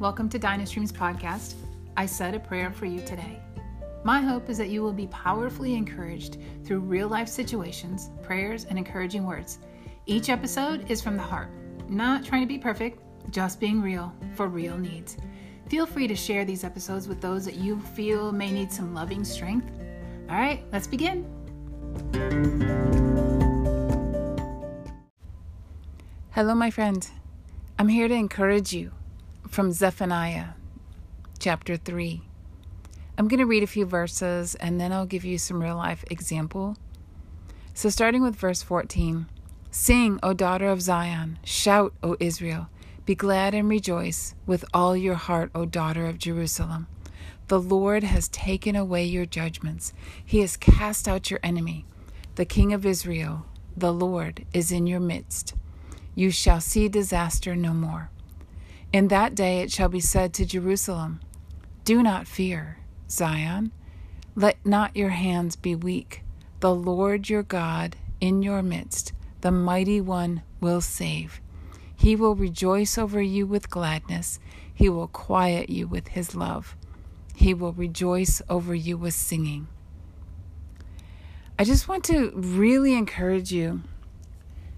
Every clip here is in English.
Welcome to Dynastreams Podcast. I said a prayer for you today. My hope is that you will be powerfully encouraged through real life situations, prayers, and encouraging words. Each episode is from the heart, not trying to be perfect, just being real for real needs. Feel free to share these episodes with those that you feel may need some loving strength. All right, let's begin. Hello, my friend. I'm here to encourage you from Zephaniah chapter 3. I'm going to read a few verses and then I'll give you some real life example. So, starting with verse 14 Sing, O daughter of Zion, shout, O Israel, be glad and rejoice with all your heart, O daughter of Jerusalem. The Lord has taken away your judgments, He has cast out your enemy. The King of Israel, the Lord, is in your midst. You shall see disaster no more. In that day it shall be said to Jerusalem, Do not fear, Zion. Let not your hands be weak. The Lord your God in your midst, the mighty one, will save. He will rejoice over you with gladness. He will quiet you with his love. He will rejoice over you with singing. I just want to really encourage you.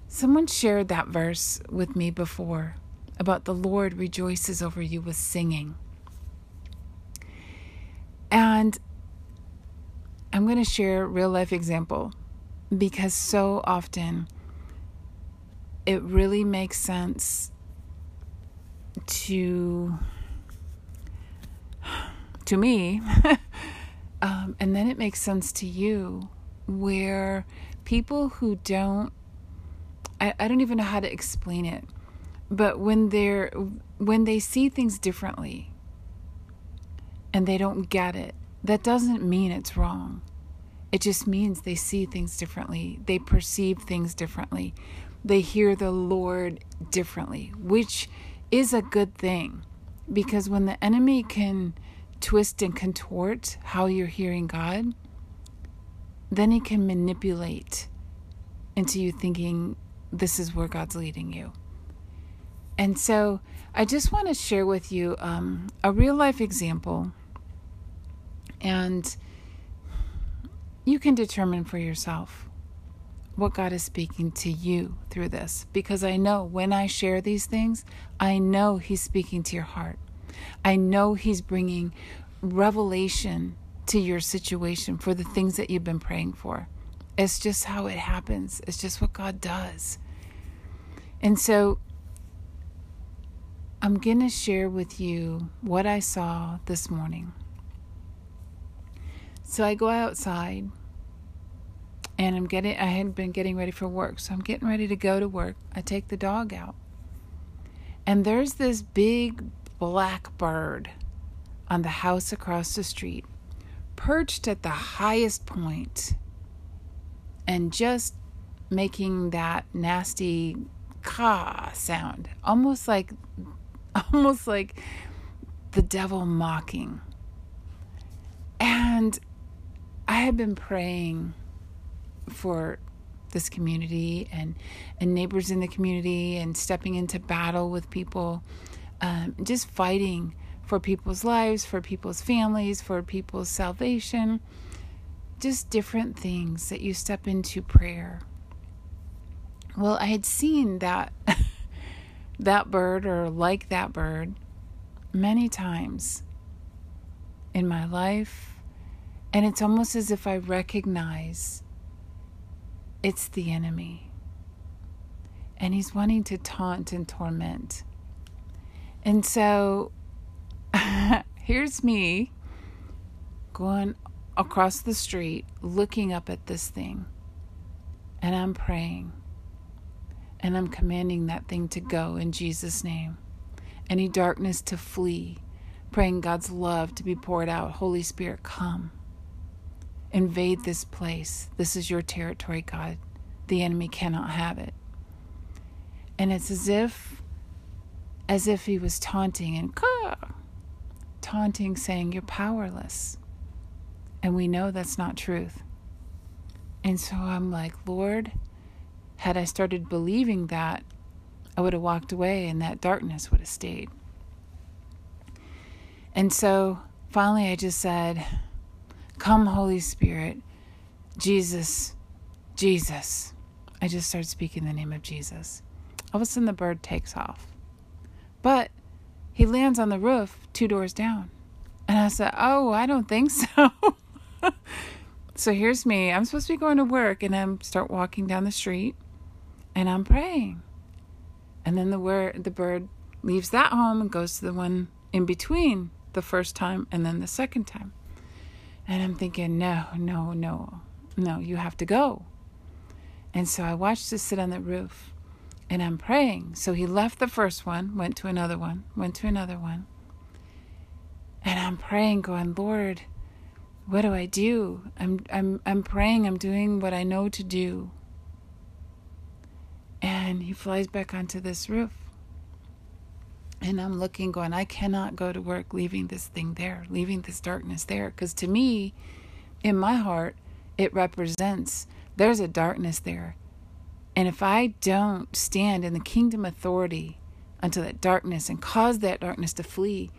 Someone shared that verse with me before about the Lord rejoices over you with singing. And I'm going to share a real life example because so often it really makes sense to to me um, and then it makes sense to you where people who don't I, I don't even know how to explain it but when they're when they see things differently and they don't get it, that doesn't mean it's wrong. It just means they see things differently. They perceive things differently. They hear the Lord differently, which is a good thing. Because when the enemy can twist and contort how you're hearing God, then he can manipulate into you thinking this is where God's leading you. And so I just want to share with you um, a real life example. And you can determine for yourself what God is speaking to you through this. Because I know when I share these things, I know He's speaking to your heart. I know He's bringing revelation to your situation for the things that you've been praying for. It's just how it happens, it's just what God does. And so I'm going to share with you what I saw this morning. So I go outside and I'm getting I had been getting ready for work. So I'm getting ready to go to work. I take the dog out. And there's this big black bird on the house across the street, perched at the highest point and just making that nasty caw sound, almost like almost like the devil mocking. And I had been praying for this community and and neighbors in the community and stepping into battle with people, um, just fighting for people's lives, for people's families, for people's salvation, just different things that you step into prayer. Well, I had seen that that bird or like that bird many times in my life. And it's almost as if I recognize it's the enemy. And he's wanting to taunt and torment. And so here's me going across the street looking up at this thing. And I'm praying. And I'm commanding that thing to go in Jesus' name. Any darkness to flee, praying God's love to be poured out. Holy Spirit, come. Invade this place. This is your territory, God. The enemy cannot have it. And it's as if as if he was taunting and Caw! taunting saying you're powerless. And we know that's not truth. And so I'm like, Lord, had I started believing that, I would have walked away and that darkness would have stayed. And so finally I just said, Come, Holy Spirit, Jesus, Jesus. I just started speaking the name of Jesus. All of a sudden, the bird takes off. But he lands on the roof two doors down. And I said, Oh, I don't think so. so here's me. I'm supposed to be going to work, and I start walking down the street, and I'm praying. And then the word, the bird leaves that home and goes to the one in between the first time and then the second time. And I'm thinking, no, no, no, no, you have to go. And so I watched this sit on the roof and I'm praying. So he left the first one, went to another one, went to another one. And I'm praying, going, Lord, what do I do? I'm I'm I'm praying, I'm doing what I know to do. And he flies back onto this roof. And I'm looking, going, I cannot go to work leaving this thing there, leaving this darkness there. Because to me, in my heart, it represents there's a darkness there. And if I don't stand in the kingdom authority unto that darkness and cause that darkness to flee,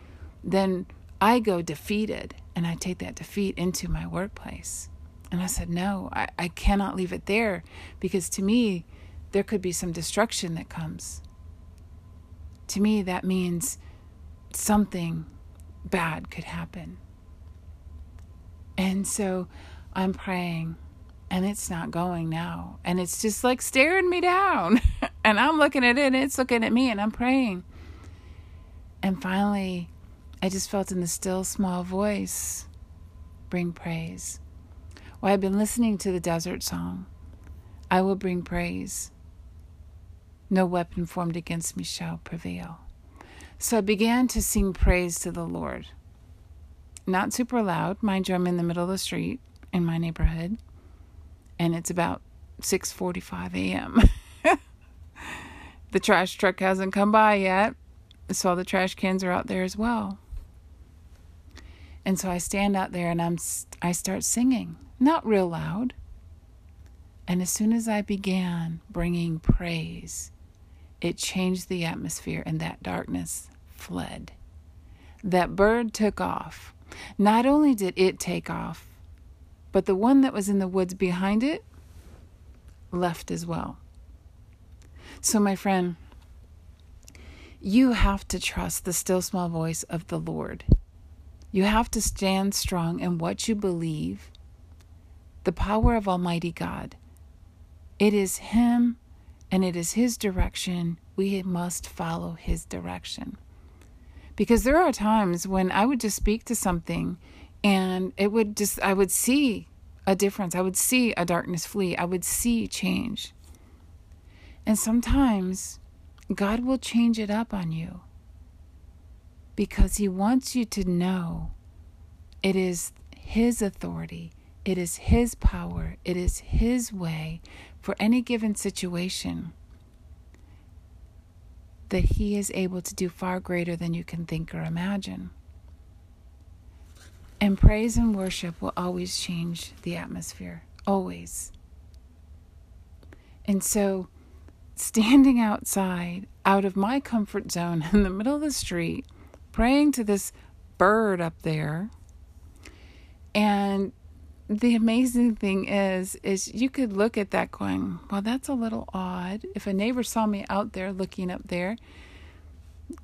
then I go defeated and I take that defeat into my workplace. And I said, No, I, I cannot leave it there because to me, there could be some destruction that comes. To me, that means something bad could happen. And so I'm praying, and it's not going now. And it's just like staring me down. and I'm looking at it, and it's looking at me, and I'm praying. And finally, I just felt in the still small voice bring praise. Well, I've been listening to the desert song. I will bring praise. No weapon formed against me shall prevail. So I began to sing praise to the Lord. Not super loud. Mind you, I'm in the middle of the street in my neighborhood, and it's about 6:45 a.m. the trash truck hasn't come by yet, so all the trash cans are out there as well. And so I stand out there and I'm I start singing, not real loud. And as soon as I began bringing praise, it changed the atmosphere and that darkness fled. That bird took off. Not only did it take off, but the one that was in the woods behind it left as well. So, my friend, you have to trust the still small voice of the Lord. You have to stand strong in what you believe, the power of Almighty God. It is Him and it is His direction. We must follow His direction. Because there are times when I would just speak to something and it would just, I would see a difference. I would see a darkness flee. I would see change. And sometimes God will change it up on you because He wants you to know it is His authority, it is His power, it is His way for any given situation that He is able to do far greater than you can think or imagine. And praise and worship will always change the atmosphere, always. And so, standing outside, out of my comfort zone in the middle of the street, praying to this bird up there, and the amazing thing is is you could look at that going well that's a little odd. If a neighbor saw me out there looking up there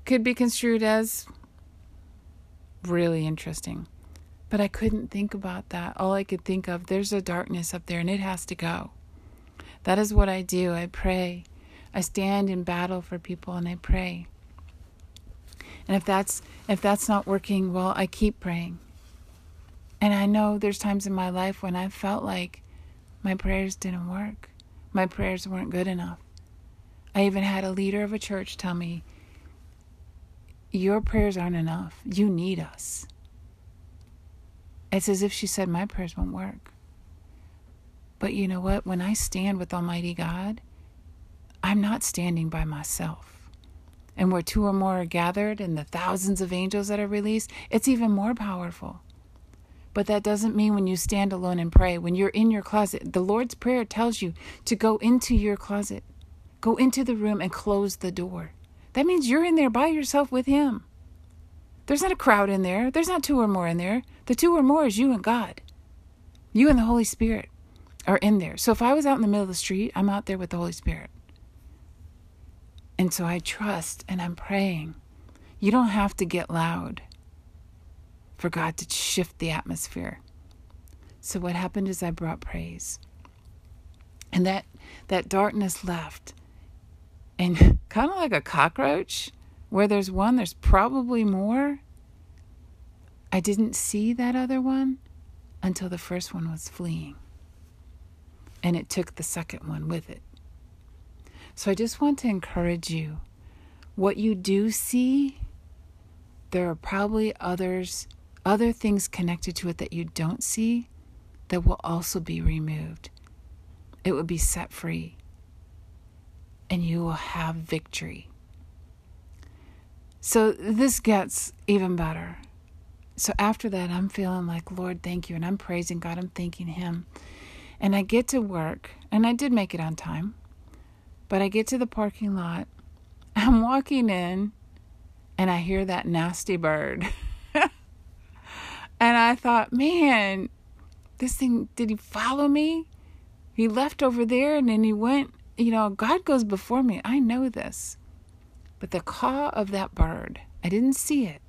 could be construed as really interesting. But i couldn't think about that. All i could think of there's a darkness up there and it has to go. That is what i do. I pray. I stand in battle for people and i pray. And if that's if that's not working well i keep praying and I know there's times in my life when I felt like my prayers didn't work. My prayers weren't good enough. I even had a leader of a church tell me, Your prayers aren't enough. You need us. It's as if she said, My prayers won't work. But you know what? When I stand with Almighty God, I'm not standing by myself. And where two or more are gathered and the thousands of angels that are released, it's even more powerful. But that doesn't mean when you stand alone and pray, when you're in your closet, the Lord's Prayer tells you to go into your closet, go into the room and close the door. That means you're in there by yourself with Him. There's not a crowd in there. There's not two or more in there. The two or more is you and God. You and the Holy Spirit are in there. So if I was out in the middle of the street, I'm out there with the Holy Spirit. And so I trust and I'm praying. You don't have to get loud for God to shift the atmosphere. So what happened is I brought praise. And that that darkness left. And kind of like a cockroach, where there's one, there's probably more. I didn't see that other one until the first one was fleeing. And it took the second one with it. So I just want to encourage you what you do see, there are probably others, other things connected to it that you don't see that will also be removed. It will be set free. And you will have victory. So this gets even better. So after that, I'm feeling like, Lord, thank you. And I'm praising God, I'm thanking Him. And I get to work, and I did make it on time. But I get to the parking lot. I'm walking in and I hear that nasty bird. I thought, man, this thing, did he follow me? He left over there and then he went. You know, God goes before me. I know this. But the caw of that bird, I didn't see it.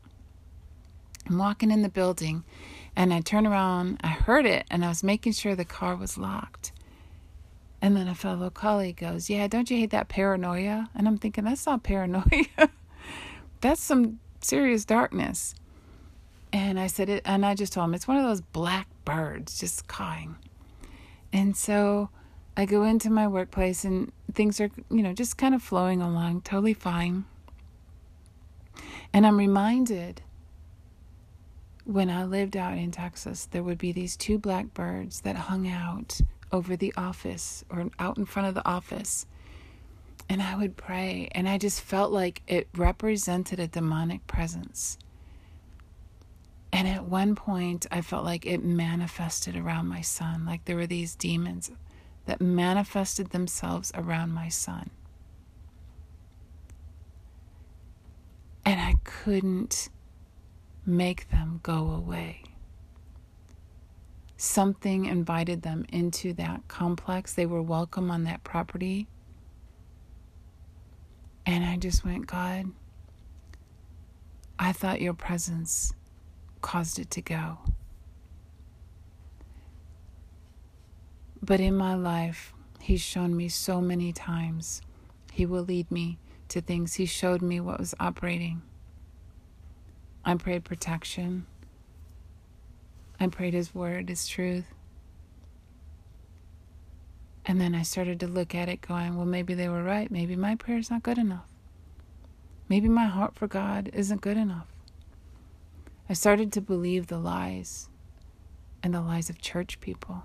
I'm walking in the building and I turn around, I heard it, and I was making sure the car was locked. And then a fellow colleague goes, Yeah, don't you hate that paranoia? And I'm thinking, That's not paranoia. That's some serious darkness. And I said it, and I just told him, It's one of those black birds just cawing. And so I go into my workplace, and things are, you know, just kind of flowing along, totally fine. And I'm reminded when I lived out in Texas, there would be these two black birds that hung out over the office or out in front of the office. And I would pray, and I just felt like it represented a demonic presence. And at one point, I felt like it manifested around my son, like there were these demons that manifested themselves around my son. And I couldn't make them go away something invited them into that complex. They were welcome on that property. And I just went, God, I thought your presence caused it to go. But in my life, He's shown me so many times. He will lead me to things. He showed me what was operating. I prayed protection. I prayed His word, His truth. And then I started to look at it going, well, maybe they were right. Maybe my prayer's not good enough. Maybe my heart for God isn't good enough. I started to believe the lies and the lies of church people.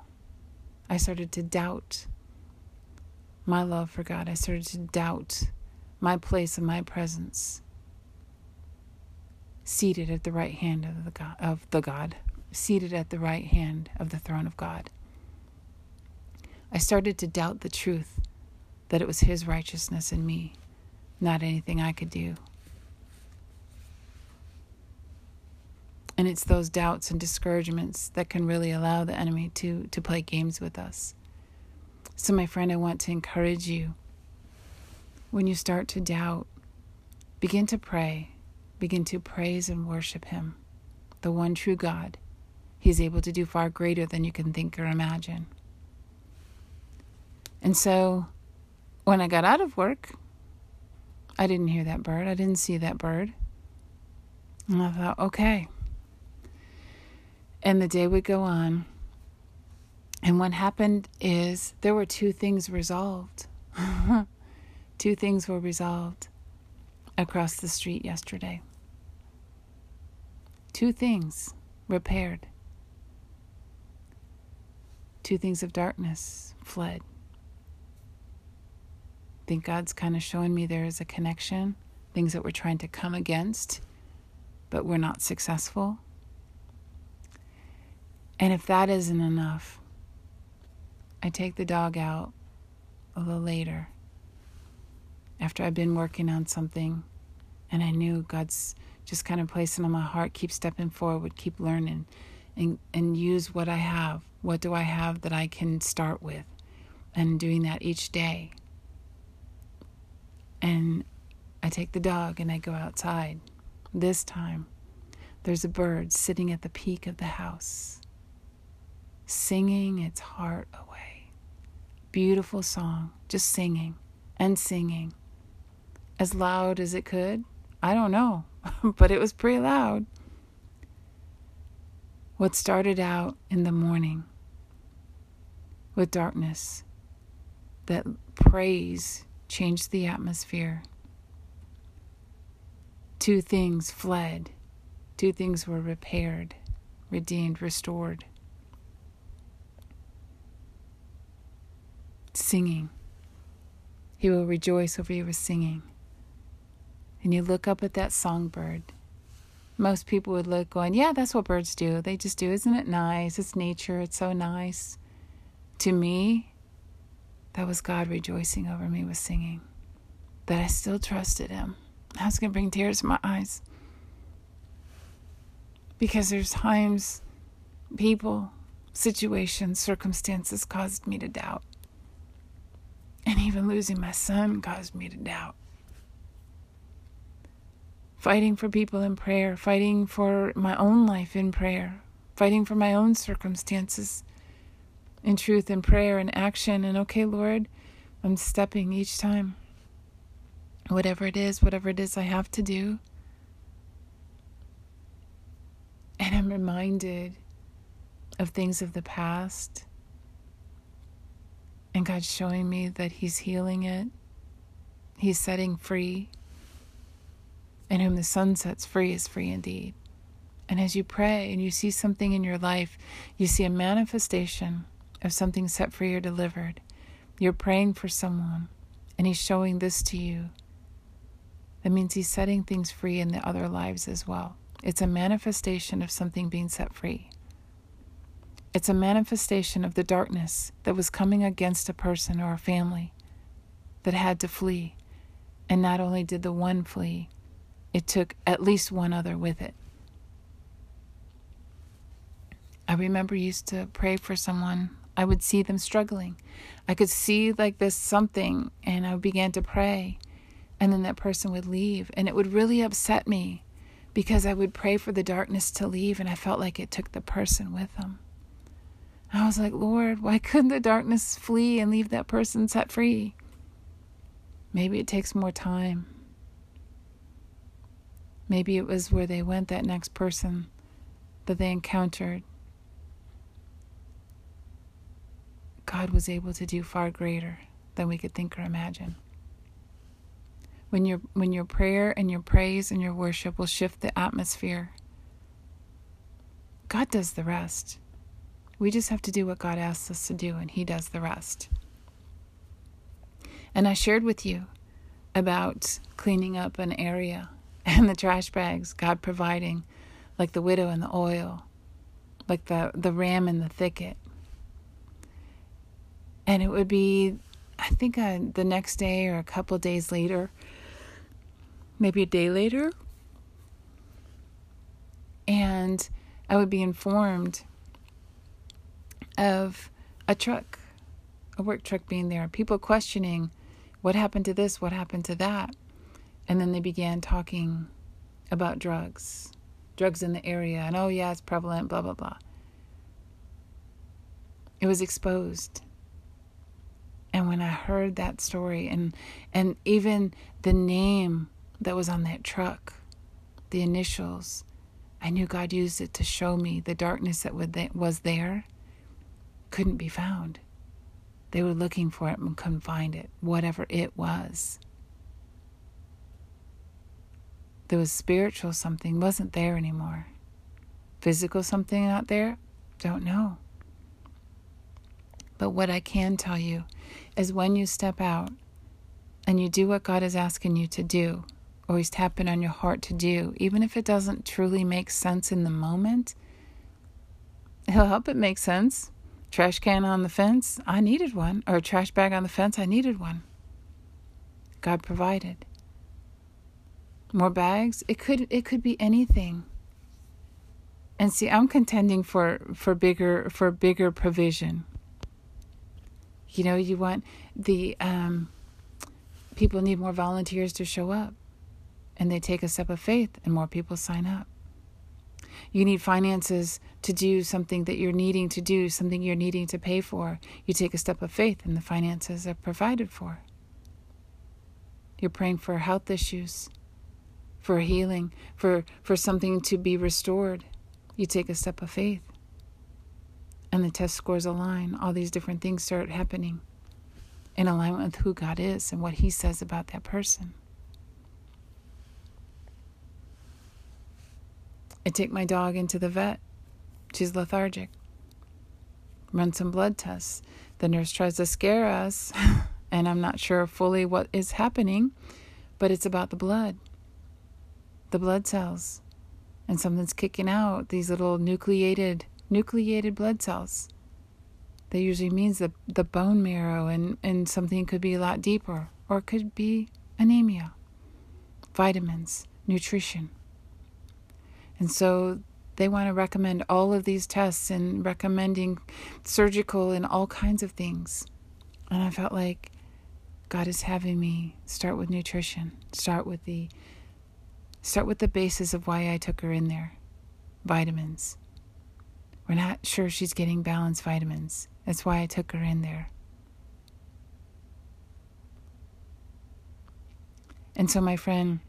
I started to doubt my love for God. I started to doubt my place and my presence seated at the right hand of the God, of the God seated at the right hand of the throne of God. I started to doubt the truth that it was His righteousness in me, not anything I could do. And it's those doubts and discouragements that can really allow the enemy to, to play games with us. So, my friend, I want to encourage you when you start to doubt, begin to pray, begin to praise and worship Him, the one true God he is able to do far greater than you can think or imagine. And so when I got out of work, I didn't hear that bird. I didn't see that bird. And I thought, okay. And the day would go on. And what happened is there were two things resolved. two things were resolved across the street yesterday. Two things repaired. Two things of darkness fled. I think God's kind of showing me there is a connection, things that we're trying to come against, but we're not successful. And if that isn't enough, I take the dog out a little later after I've been working on something and I knew God's just kind of placing on my heart, keep stepping forward, keep learning, and, and use what I have. What do I have that I can start with? And doing that each day. And I take the dog and I go outside. This time, there's a bird sitting at the peak of the house, singing its heart away. Beautiful song, just singing and singing. As loud as it could. I don't know, but it was pretty loud. What started out in the morning with darkness, that praise changed the atmosphere. Two things fled Two things were repaired, redeemed, restored. Singing. He will rejoice over you with singing. And you look up at that songbird. Most people would look going, Yeah, that's what birds do. They just do. Isn't it nice? It's nature. It's so nice. To me, that was God rejoicing over me with singing. That I still trusted Him. I was going to bring tears to my eyes because there's times people, situations, circumstances caused me to doubt. And even losing my son caused me to doubt. Fighting for people in prayer, fighting for my own life in prayer, fighting for my own circumstances in truth and prayer and action. And okay, Lord, I'm stepping each time. Whatever it is, whatever it is I have to do. And I'm reminded of things of the past. And God's showing me that He's healing it, He's setting free. And whom the Son sets free is free indeed. And as you pray and you see something in your life, you see a manifestation of something set free or delivered. You're praying for someone, and He's showing this to you. That means He's setting things free in the other lives as well. It's a manifestation of something being set free. It's a manifestation of the darkness that was coming against a person or a family that had to flee. And not only did the one flee, it took at least one other with it. I remember used to pray for someone. I would see them struggling. I could see like this something, and I began to pray, and then that person would leave, and it would really upset me because I would pray for the darkness to leave and I felt like it took the person with them. I was like, Lord, why couldn't the darkness flee and leave that person set free? Maybe it takes more time. Maybe it was where they went, that next person that they encountered. God was able to do far greater than we could think or imagine when your when your prayer and your praise and your worship will shift the atmosphere. God does the rest. We just have to do what God asks us to do and he does the rest. And I shared with you about cleaning up an area and the trash bags God providing like the widow and the oil, like the the ram in the thicket. And it would be I think uh, the next day or a couple days later, maybe a day later. And I would be informed of a truck, a work truck being there, people questioning what happened to this, what happened to that. And then they began talking about drugs, drugs in the area, and oh, yeah, it's prevalent, blah, blah, blah. It was exposed. And when I heard that story and and even the name that was on that truck, the initials, I knew God used it to show me the darkness that was there couldn't be found. They were looking for it and couldn't find it, whatever it was. There was spiritual something, wasn't there anymore. Physical something out there, don't know. But what I can tell you is when you step out and you do what God is asking you to do, or He's tapping on your heart to do, even if it doesn't truly make sense in the moment, He'll help it make sense. Trash can on the fence, I needed one. Or a trash bag on the fence, I needed one. God provided. more bags it could it could be anything and see i'm contending for for bigger for bigger provision you know you want the um, people need more volunteers to show up and they take a step of faith and more people sign up you need finances to do something that you're needing to do something you're needing to pay for you take a step of faith and the finances are provided for you're praying for health issues for healing, for, for something to be restored, you take a step of faith. And the test scores align. All these different things start happening in alignment with who God is and what He says about that person. I take my dog into the vet. She's lethargic. Run some blood tests. The nurse tries to scare us, and I'm not sure fully what is happening, but it's about the blood the blood cells and something's kicking out these little nucleated nucleated blood cells that usually means the, the bone marrow and, and something could be a lot deeper or it could be anemia vitamins nutrition and so they want to recommend all of these tests and recommending surgical and all kinds of things and i felt like god is having me start with nutrition start with the Start with the basis of why I took her in there vitamins. We're not sure she's getting balanced vitamins. That's why I took her in there. And so, my friend,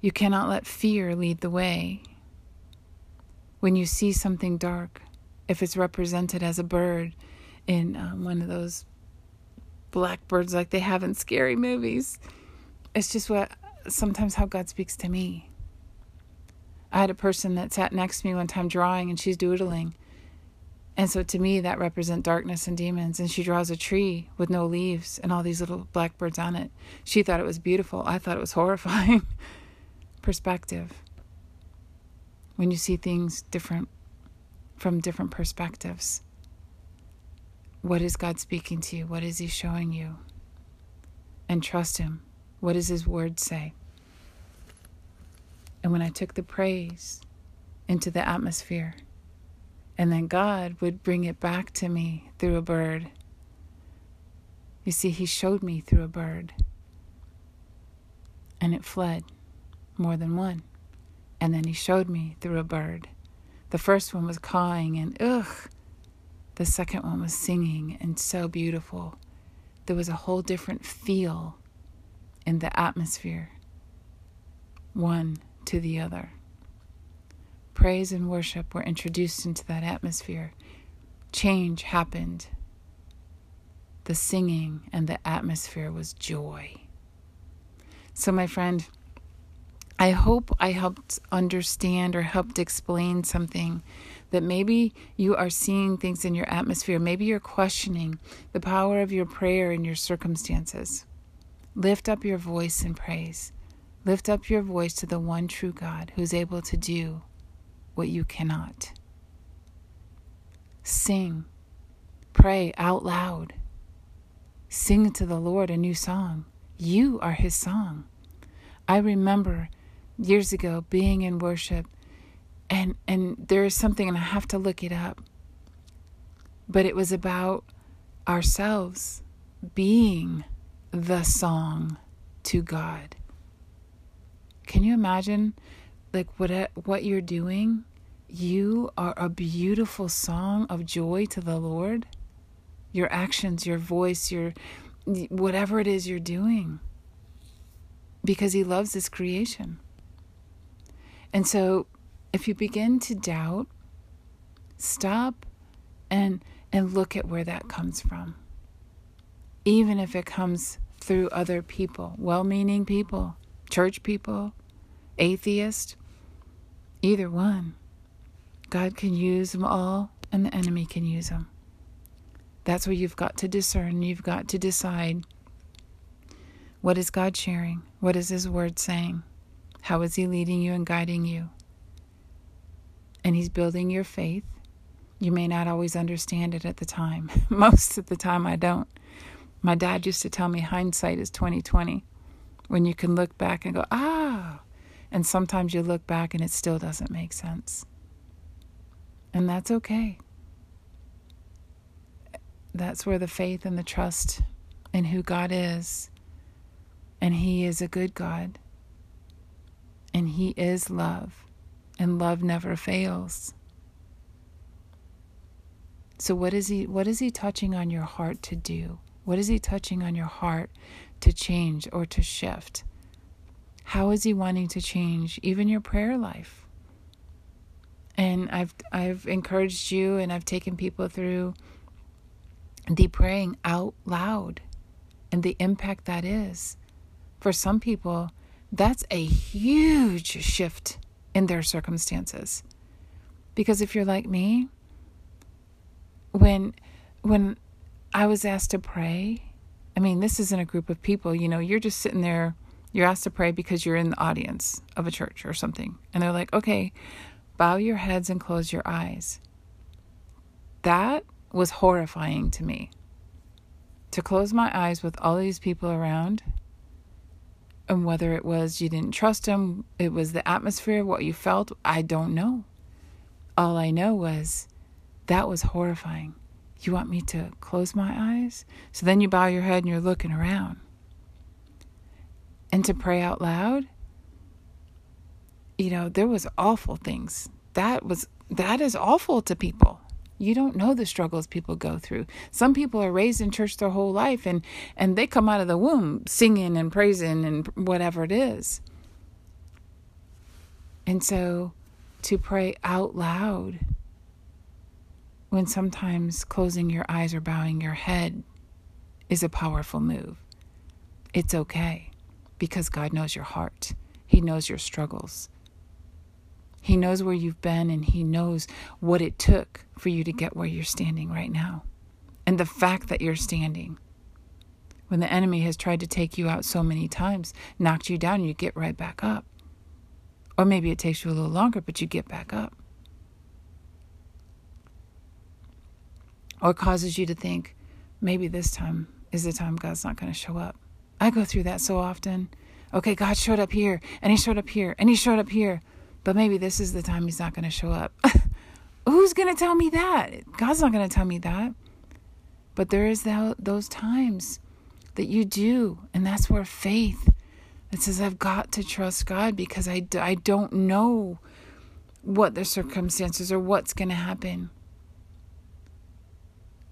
you cannot let fear lead the way. When you see something dark, if it's represented as a bird in um, one of those blackbirds like they have in scary movies, it's just what sometimes how God speaks to me. I had a person that sat next to me one time drawing and she's doodling. And so to me, that represent darkness and demons. And she draws a tree with no leaves and all these little blackbirds on it. She thought it was beautiful. I thought it was horrifying. Perspective. When you see things different from different perspectives, what is God speaking to you? What is He showing you? And trust Him. What does His Word say? And when I took the praise into the atmosphere, and then God would bring it back to me through a bird. You see, He showed me through a bird, and it fled more than one. And then He showed me through a bird. The first one was cawing and ugh. The second one was singing and so beautiful. There was a whole different feel in the atmosphere, one to the other. Praise and worship were introduced into that atmosphere. Change happened. The singing and the atmosphere was joy. So, my friend, I hope I helped understand or helped explain something that maybe you are seeing things in your atmosphere. Maybe you're questioning the power of your prayer in your circumstances. Lift up your voice in praise. Lift up your voice to the one true God who's able to do what you cannot. Sing, pray out loud. Sing to the Lord a new song. You are his song. I remember years ago being in worship and and there is something and I have to look it up. But it was about ourselves being the song to God. Can you imagine like what uh, what you're doing? You are a beautiful song of joy to the Lord. Your actions, your voice, your whatever it is you're doing. Because he loves his creation. And so if you begin to doubt, stop and and look at where that comes from even if it comes through other people, well meaning people, church people, atheist, either one. God can use them all, and the enemy can use them. That's where you've got to discern. You've got to decide what is God sharing? What is His Word saying? How is He leading you and guiding you? And He's building your faith. You may not always understand it at the time. Most of the time, I don't. My dad used to tell me hindsight is 2020. when you can look back and go, ah. And sometimes you look back and it still doesn't make sense. And that's okay. That's where the faith and the trust in who God is. And He is a good God. And He is love. And love never fails. So what is he what is he touching on your heart to do? What is he touching on your heart to change or to shift? How is he wanting to change even your prayer life? And I've I've encouraged you and I've taken people through the praying out loud and the impact that is. For some people, that's a huge shift in their circumstances. Because if you're like me, when when I was asked to pray, I mean, this isn't a group of people, you know, you're just sitting there, you're asked to pray because you're in the audience of a church or something. And they're like, "Okay, bow your heads and close your eyes." That was horrifying to me. To close my eyes with all these people around, and whether it was you didn't trust him, it was the atmosphere, what you felt, I don't know. All I know was that was horrifying. You want me to close my eyes? So then you bow your head and you're looking around. And to pray out loud, you know, there was awful things. That was that is awful to people. You don't know the struggles people go through. Some people are raised in church their whole life and and they come out of the womb singing and praising and whatever it is. And so to pray out loud when sometimes closing your eyes or bowing your head is a powerful move. It's okay because God knows your heart. He knows your struggles. He knows where you've been and He knows what it took for you to get where you're standing right now. And the fact that you're standing when the enemy has tried to take you out so many times, knocked you down, you get right back up. Or maybe it takes you a little longer, but you get back up. or causes you to think maybe this time is the time God's not going to show up. I go through that so often. Okay, God showed up here, and He showed up here, and He showed up here, but maybe this is the time He's not going to show up. Who's going to tell me that? God's not going to tell me that. But there is that, those times that you do, and that's where faith that says, I've got to trust God because I, I don't know what the circumstances or what's going to happen.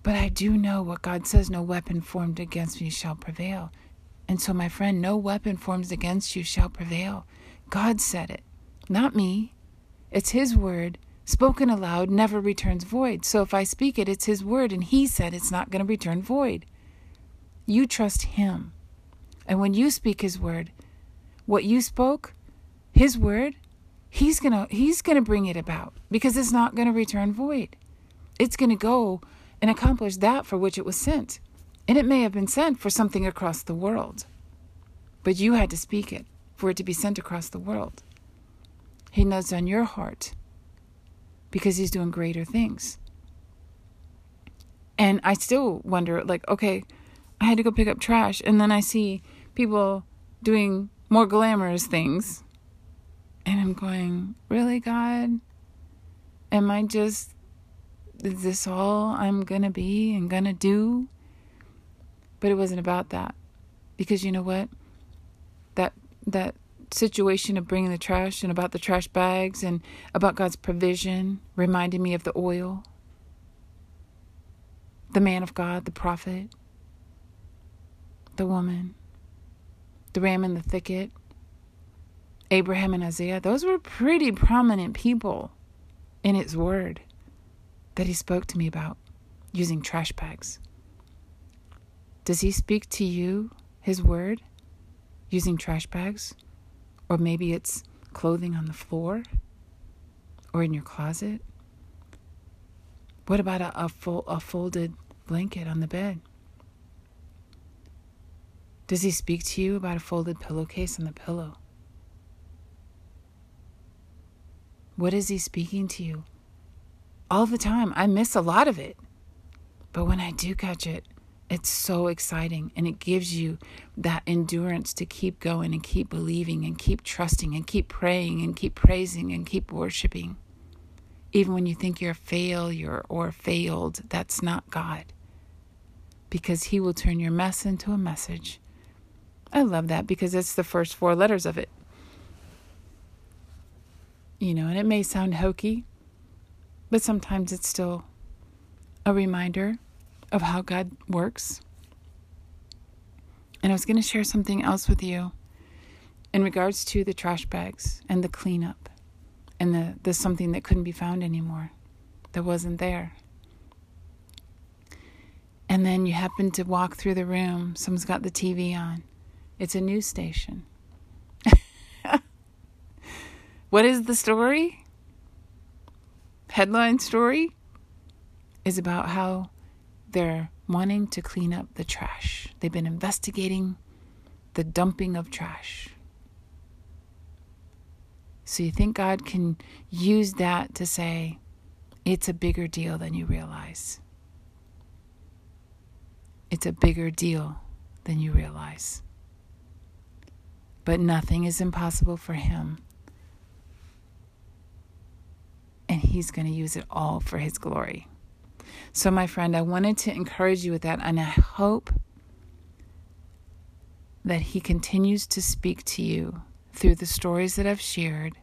But I do know what God says no weapon formed against me shall prevail. And so, my friend, no weapon formed against you shall prevail. God said it, not me. It's His word. Spoken aloud never returns void. So if I speak it, it's His word, and He said it's not going to return void. You trust Him. And when you speak His word, what you spoke, His word, He's going to He's going to bring it about because it's not going to return void. It's going to go and accomplish that for which it was sent. And it may have been sent for something across the world, but you had to speak it for it to be sent across the world. He knows on your heart because he's doing greater things. And I still wonder like, okay, I had to go pick up trash, and then I see people doing more glamorous things. And I'm going, really, God? Am I just is this all I'm going to be and going to do? But it wasn't about that. Because you know what? That that situation of bringing the trash and about the trash bags and about God's provision reminded me of the oil. The man of God, the prophet, the woman, the ram in the thicket, Abraham and Isaiah, those were pretty prominent people in His Word that he spoke to me about using trash bags. Does he speak to you his word using trash bags? Or maybe it's clothing on the floor or in your closet? What about a, a, full, a folded blanket on the bed? Does he speak to you about a folded pillowcase on the pillow? What is he speaking to you all the time. I miss a lot of it. But when I do catch it, It's so exciting and it gives you that endurance to keep going and keep believing and keep trusting and keep praying and keep praising and keep worshiping. Even when you think you're a failure or failed, that's not God. Because He will turn your mess into a message. I love that because it's the first four letters of it. You know, and it may sound hokey, but sometimes it's still a reminder of how God works. And I was going to share something else with you in regards to the trash bags and the cleanup and the, the something that couldn't be found anymore, that wasn't there. And then you happen to walk through the room, someone's got the TV on. It's a news station. what is the story? Headline story is about how they're wanting to clean up the trash. They've been investigating the dumping of trash. So you think God can use that to say, it's a bigger deal than you realize. It's a bigger deal than you realize. But nothing is impossible for Him. And He's going to use it all for His glory. So, my friend, I wanted to encourage you with that, and I hope that He continues to speak to you through the stories that I've shared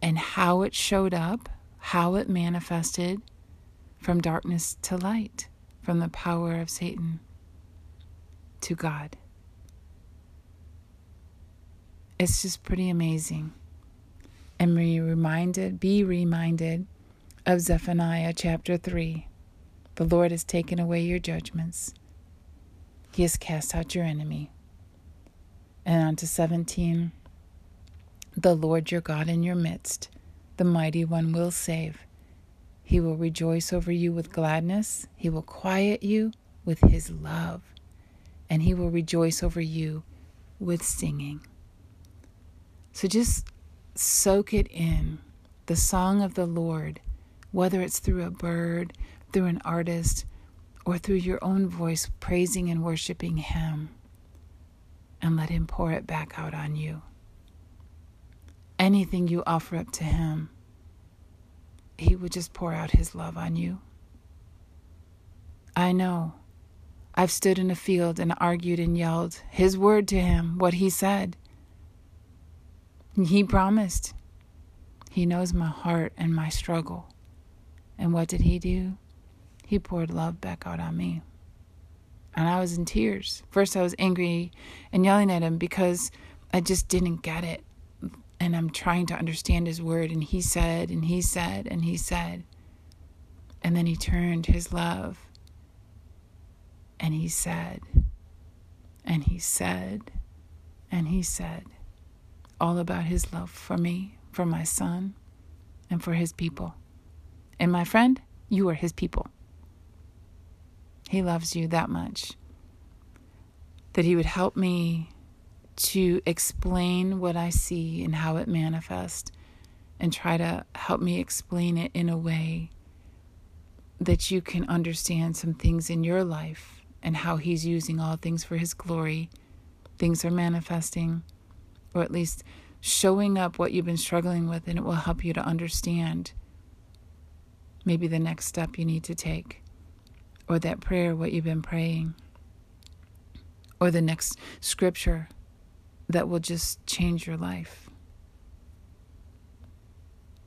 and how it showed up, how it manifested from darkness to light, from the power of Satan to God. It's just pretty amazing. And be reminded, be reminded of Zephaniah chapter 3. The Lord has taken away your judgments, He has cast out your enemy. And on to 17. The Lord your God in your midst, the mighty one will save. He will rejoice over you with gladness, He will quiet you with His love, and He will rejoice over you with singing. So just soak it in the song of the Lord whether it's through a bird, through an artist, or through your own voice praising and worshiping Him, and let Him pour it back out on you. Anything you offer up to Him, He will just pour out His love on you. I know. I've stood in a field and argued and yelled His word to Him, what He said. He promised. He knows my heart and my struggle. And what did he do? He poured love back out on me. And I was in tears. First, I was angry and yelling at him because I just didn't get it. And I'm trying to understand his word. And he said, and he said, and he said. And then he turned his love. And he said, and he said, and he said all about his love for me, for my son, and for his people. And my friend, you are his people. He loves you that much. That he would help me to explain what I see and how it manifests and try to help me explain it in a way that you can understand some things in your life and how he's using all things for his glory. Things are manifesting, or at least showing up what you've been struggling with, and it will help you to understand maybe the next step you need to take, or that prayer, what you've been praying, or the next scripture that will just change your life.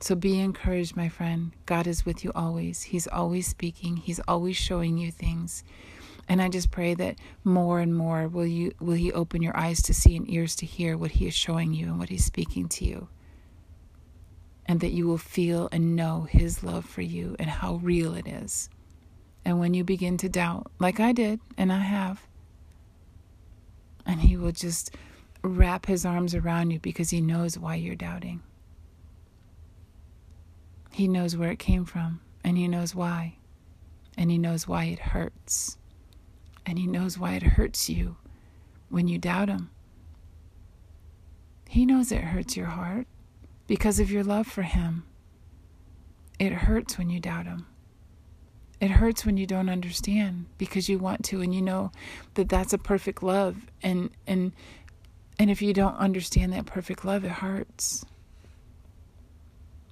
So be encouraged, my friend. God is with you always. He's always speaking. He's always showing you things. And I just pray that more and more will you will he open your eyes to see and ears to hear what he is showing you and what he's speaking to you and that you will feel and know His love for you and how real it is. And when you begin to doubt, like I did, and I have, and He will just wrap His arms around you because He knows why you're doubting. He knows where it came from, and He knows why. And He knows why it hurts. And He knows why it hurts you when you doubt Him. He knows it hurts your heart because of your love for Him. It hurts when you doubt Him. It hurts when you don't understand because you want to and you know that that's a perfect love and and and if you don't understand that perfect love it hurts.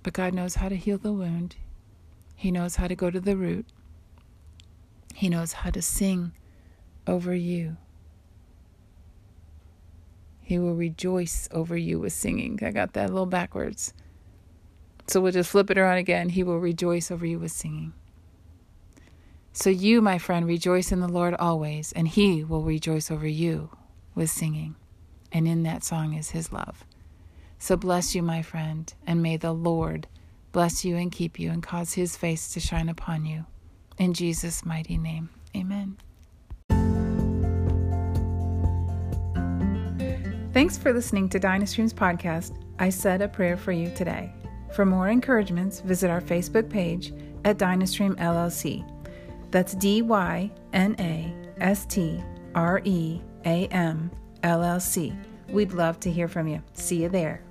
But God knows how to heal the wound. He knows how to go to the root. He knows how to sing over you. He will rejoice over you with singing. I got that a little backwards. So we'll just flip it around again. He will rejoice over you with singing. So you, my friend, rejoice in the Lord always, and He will rejoice over you with singing. And in that song is His love. So bless you, my friend, and may the Lord bless you and keep you and cause His face to shine upon you. In Jesus' mighty name, amen. Thanks for listening to Dynastream's podcast, I Said a Prayer for You Today. For more encouragements, visit our Facebook page at Dynastream LLC. That's D Y N A S T R E A M L L C. We'd love to hear from you. See you there.